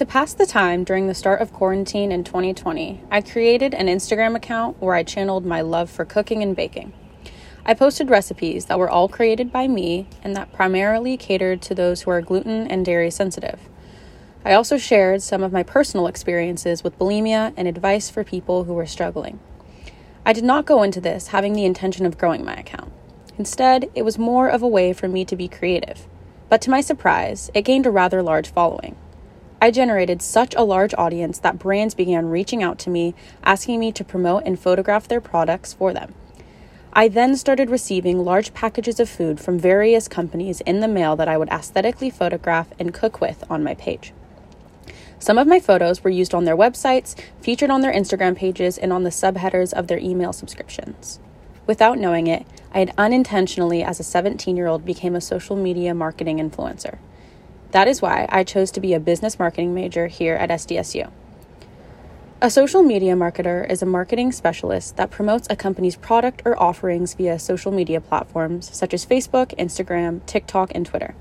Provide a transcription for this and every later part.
To pass the time during the start of quarantine in 2020, I created an Instagram account where I channeled my love for cooking and baking. I posted recipes that were all created by me and that primarily catered to those who are gluten and dairy sensitive. I also shared some of my personal experiences with bulimia and advice for people who were struggling. I did not go into this having the intention of growing my account. Instead, it was more of a way for me to be creative. But to my surprise, it gained a rather large following. I generated such a large audience that brands began reaching out to me, asking me to promote and photograph their products for them. I then started receiving large packages of food from various companies in the mail that I would aesthetically photograph and cook with on my page. Some of my photos were used on their websites, featured on their Instagram pages, and on the subheaders of their email subscriptions. Without knowing it, I had unintentionally, as a 17 year old, became a social media marketing influencer. That is why I chose to be a business marketing major here at SDSU. A social media marketer is a marketing specialist that promotes a company's product or offerings via social media platforms such as Facebook, Instagram, TikTok, and Twitter.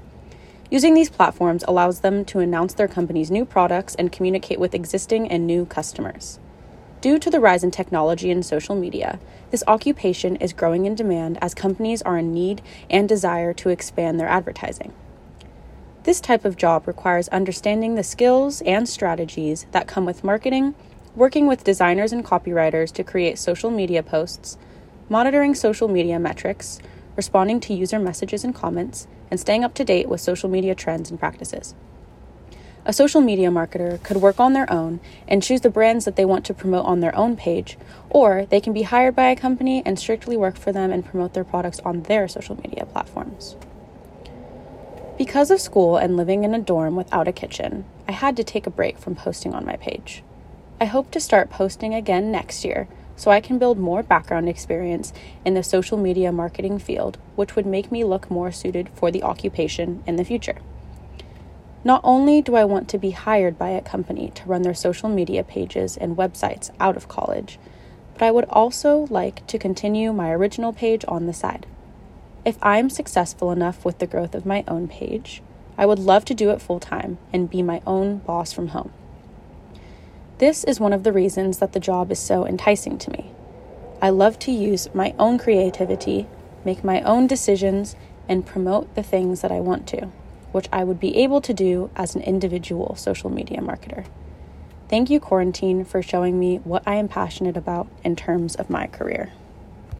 Using these platforms allows them to announce their company's new products and communicate with existing and new customers. Due to the rise in technology and social media, this occupation is growing in demand as companies are in need and desire to expand their advertising. This type of job requires understanding the skills and strategies that come with marketing, working with designers and copywriters to create social media posts, monitoring social media metrics, responding to user messages and comments, and staying up to date with social media trends and practices. A social media marketer could work on their own and choose the brands that they want to promote on their own page, or they can be hired by a company and strictly work for them and promote their products on their social media platforms. Because of school and living in a dorm without a kitchen, I had to take a break from posting on my page. I hope to start posting again next year so I can build more background experience in the social media marketing field, which would make me look more suited for the occupation in the future. Not only do I want to be hired by a company to run their social media pages and websites out of college, but I would also like to continue my original page on the side. If I'm successful enough with the growth of my own page, I would love to do it full time and be my own boss from home. This is one of the reasons that the job is so enticing to me. I love to use my own creativity, make my own decisions, and promote the things that I want to, which I would be able to do as an individual social media marketer. Thank you, Quarantine, for showing me what I am passionate about in terms of my career.